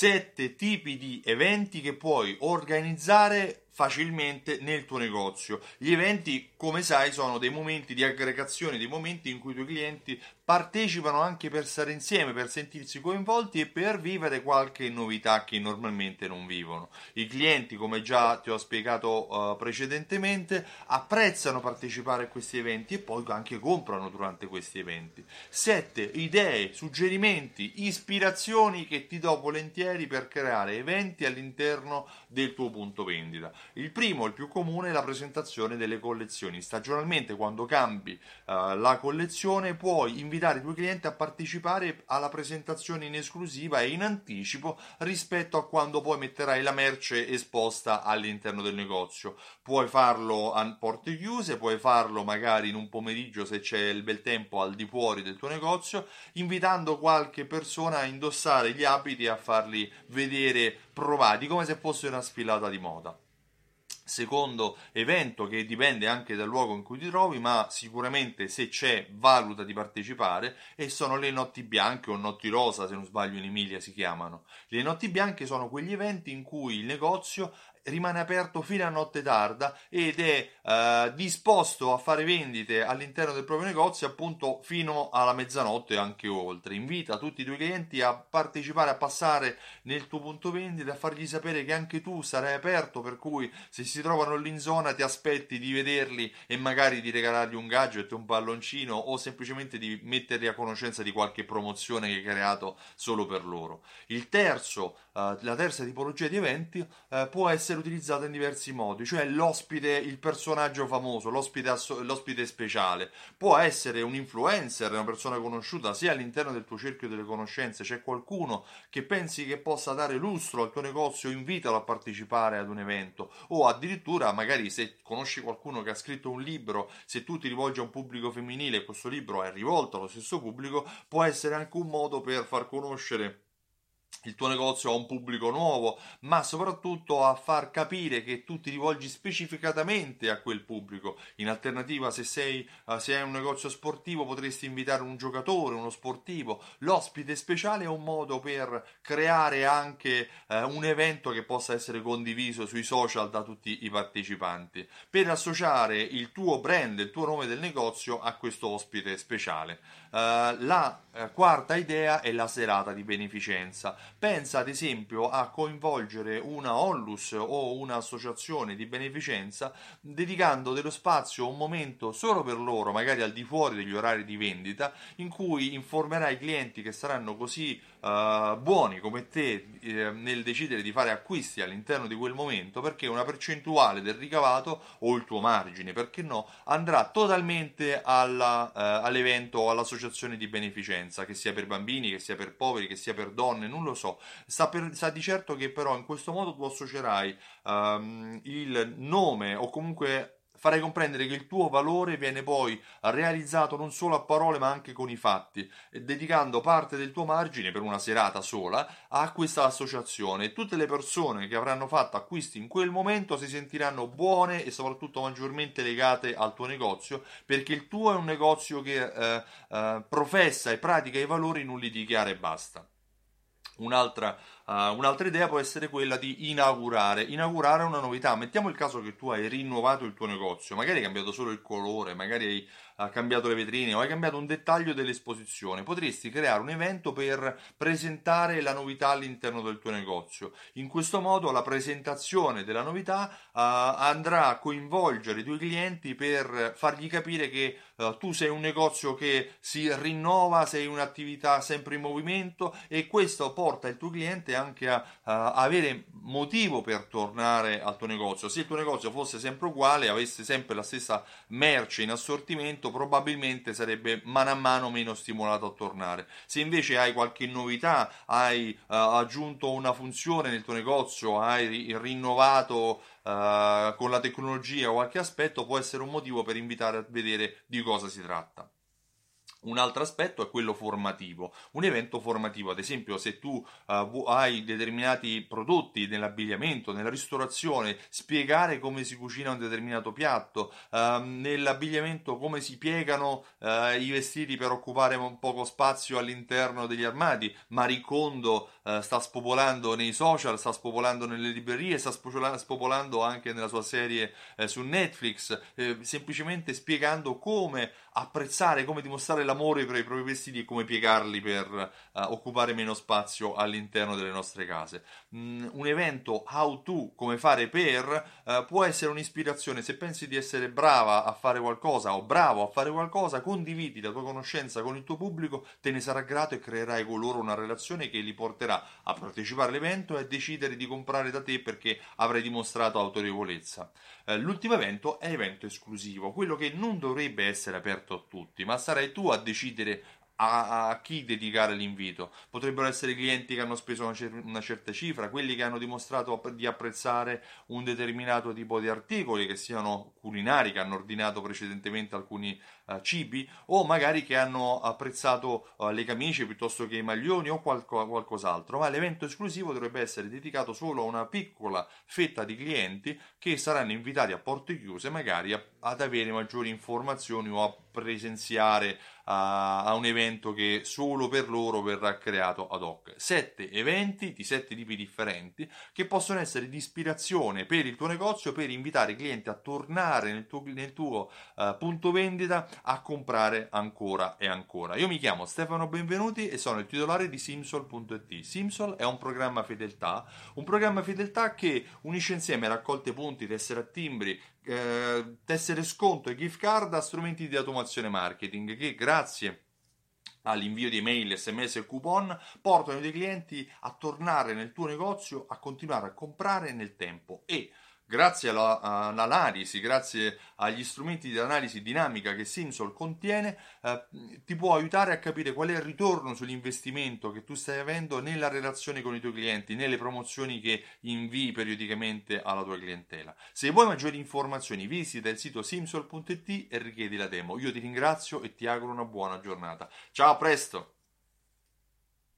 sette tipi di eventi che puoi organizzare facilmente nel tuo negozio. Gli eventi, come sai, sono dei momenti di aggregazione, dei momenti in cui i tuoi clienti partecipano anche per stare insieme, per sentirsi coinvolti e per vivere qualche novità che normalmente non vivono. I clienti, come già ti ho spiegato uh, precedentemente, apprezzano partecipare a questi eventi e poi anche comprano durante questi eventi. 7 idee, suggerimenti, ispirazioni che ti do volentieri per creare eventi all'interno del tuo punto vendita. Il primo, il più comune, è la presentazione delle collezioni. Stagionalmente, quando cambi uh, la collezione, puoi invitare invitare i tuoi clienti a partecipare alla presentazione in esclusiva e in anticipo rispetto a quando poi metterai la merce esposta all'interno del negozio. Puoi farlo a porte chiuse, puoi farlo magari in un pomeriggio se c'è il bel tempo al di fuori del tuo negozio, invitando qualche persona a indossare gli abiti e a farli vedere provati come se fosse una sfilata di moda secondo evento che dipende anche dal luogo in cui ti trovi, ma sicuramente se c'è valuta di partecipare e sono le notti bianche o notti rosa, se non sbaglio in Emilia si chiamano. Le notti bianche sono quegli eventi in cui il negozio rimane aperto fino a notte tarda ed è eh, disposto a fare vendite all'interno del proprio negozio appunto fino alla mezzanotte e anche oltre. Invita tutti i tuoi clienti a partecipare, a passare nel tuo punto vendita, a fargli sapere che anche tu sarai aperto, per cui se si trovano lì in zona ti aspetti di vederli e magari di regalargli un gadget, un palloncino o semplicemente di metterli a conoscenza di qualche promozione che hai creato solo per loro. Il terzo, eh, la terza tipologia di eventi eh, può essere essere utilizzata in diversi modi, cioè l'ospite, il personaggio famoso, l'ospite, l'ospite speciale, può essere un influencer, una persona conosciuta sia all'interno del tuo cerchio delle conoscenze, c'è qualcuno che pensi che possa dare lustro al tuo negozio, invitalo a partecipare ad un evento. O addirittura magari se conosci qualcuno che ha scritto un libro, se tu ti rivolgi a un pubblico femminile e questo libro è rivolto allo stesso pubblico, può essere anche un modo per far conoscere il tuo negozio a un pubblico nuovo, ma soprattutto a far capire che tu ti rivolgi specificatamente a quel pubblico. In alternativa, se sei, uh, se hai un negozio sportivo, potresti invitare un giocatore, uno sportivo. L'ospite speciale è un modo per creare anche uh, un evento che possa essere condiviso sui social da tutti i partecipanti, per associare il tuo brand, il tuo nome del negozio a questo ospite speciale. Uh, la quarta idea è la serata di beneficenza pensa ad esempio a coinvolgere una onlus o un'associazione di beneficenza dedicando dello spazio un momento solo per loro, magari al di fuori degli orari di vendita, in cui informerai i clienti che saranno così uh, buoni come te eh, nel decidere di fare acquisti all'interno di quel momento, perché una percentuale del ricavato o il tuo margine, perché no, andrà totalmente alla, uh, all'evento o all'associazione di beneficenza, che sia per bambini, che sia per poveri, che sia per donne, lo so. Sa, per, sa di certo che però in questo modo tu associerai um, il nome o comunque farai comprendere che il tuo valore viene poi realizzato non solo a parole ma anche con i fatti, dedicando parte del tuo margine per una serata sola a questa associazione. Tutte le persone che avranno fatto acquisti in quel momento si sentiranno buone e soprattutto maggiormente legate al tuo negozio perché il tuo è un negozio che eh, eh, professa e pratica i valori in un litigare e basta. Un'altra, uh, un'altra, idea può essere quella di inaugurare, inaugurare una novità. Mettiamo il caso che tu hai rinnovato il tuo negozio, magari hai cambiato solo il colore, magari hai ha cambiato le vetrine o hai cambiato un dettaglio dell'esposizione, potresti creare un evento per presentare la novità all'interno del tuo negozio. In questo modo la presentazione della novità uh, andrà a coinvolgere i tuoi clienti per fargli capire che uh, tu sei un negozio che si rinnova, sei un'attività sempre in movimento e questo porta il tuo cliente anche a uh, avere motivo per tornare al tuo negozio. Se il tuo negozio fosse sempre uguale, avesse sempre la stessa merce in assortimento, probabilmente sarebbe mano a mano meno stimolato a tornare. Se invece hai qualche novità, hai uh, aggiunto una funzione nel tuo negozio, hai rinnovato uh, con la tecnologia qualche aspetto, può essere un motivo per invitare a vedere di cosa si tratta. Un altro aspetto è quello formativo, un evento formativo, ad esempio se tu uh, hai determinati prodotti nell'abbigliamento, nella ristorazione, spiegare come si cucina un determinato piatto, uh, nell'abbigliamento come si piegano uh, i vestiti per occupare un poco spazio all'interno degli armadi, Maricondo eh, sta spopolando nei social, sta spopolando nelle librerie, sta spopolando anche nella sua serie su Netflix, semplicemente spiegando come apprezzare, come dimostrare l'amore per i propri vestiti e come piegarli per uh, occupare meno spazio all'interno delle nostre case. Mm, un evento how to, come fare per, uh, può essere un'ispirazione. Se pensi di essere brava a fare qualcosa o bravo a fare qualcosa, condividi la tua conoscenza con il tuo pubblico, te ne sarà grato e creerai con loro una relazione che li porterà a partecipare all'evento e a decidere di comprare da te perché avrai dimostrato autorevolezza. Uh, l'ultimo evento è evento esclusivo, quello che non dovrebbe essere aperto a tutti, ma sarai tu a decidere a, a, chi dedicare l'invito. Potrebbero essere clienti che hanno speso una, cer- una, certa cifra, quelli che hanno dimostrato di apprezzare un determinato tipo di articoli, che siano culinari, che hanno ordinato precedentemente alcuni uh, cibi, o magari che hanno apprezzato uh, le camicie piuttosto che i maglioni o qualco- qualcos'altro. Ma l'evento esclusivo dovrebbe essere dedicato solo a una piccola fetta di clienti che saranno invitati a porte chiuse, magari a- ad avere maggiori informazioni o a presenziare a, a, un evento che solo per loro verrà creato ad hoc. Sette eventi di sette tipi differenti che possono essere di ispirazione per il tuo negozio per invitare i clienti a tornare nel tuo, nel tuo uh, punto vendita a comprare ancora e ancora. Io mi chiamo Stefano Benvenuti e sono il titolare di Simsol.it. Simsol è un programma fedeltà, un programma fedeltà che unisce insieme raccolte punti, tessere a timbri, eh, tessere sconto e gift card a strumenti di automazione marketing che grazie all'invio di email, sms e coupon portano i tuoi clienti a tornare nel tuo negozio a continuare a comprare nel tempo e Grazie alla, all'analisi, grazie agli strumenti di analisi dinamica che Simsol contiene, eh, ti può aiutare a capire qual è il ritorno sull'investimento che tu stai avendo nella relazione con i tuoi clienti, nelle promozioni che invii periodicamente alla tua clientela. Se vuoi maggiori informazioni, visita il sito simsol.it e richiedi la demo. Io ti ringrazio e ti auguro una buona giornata. Ciao, a presto!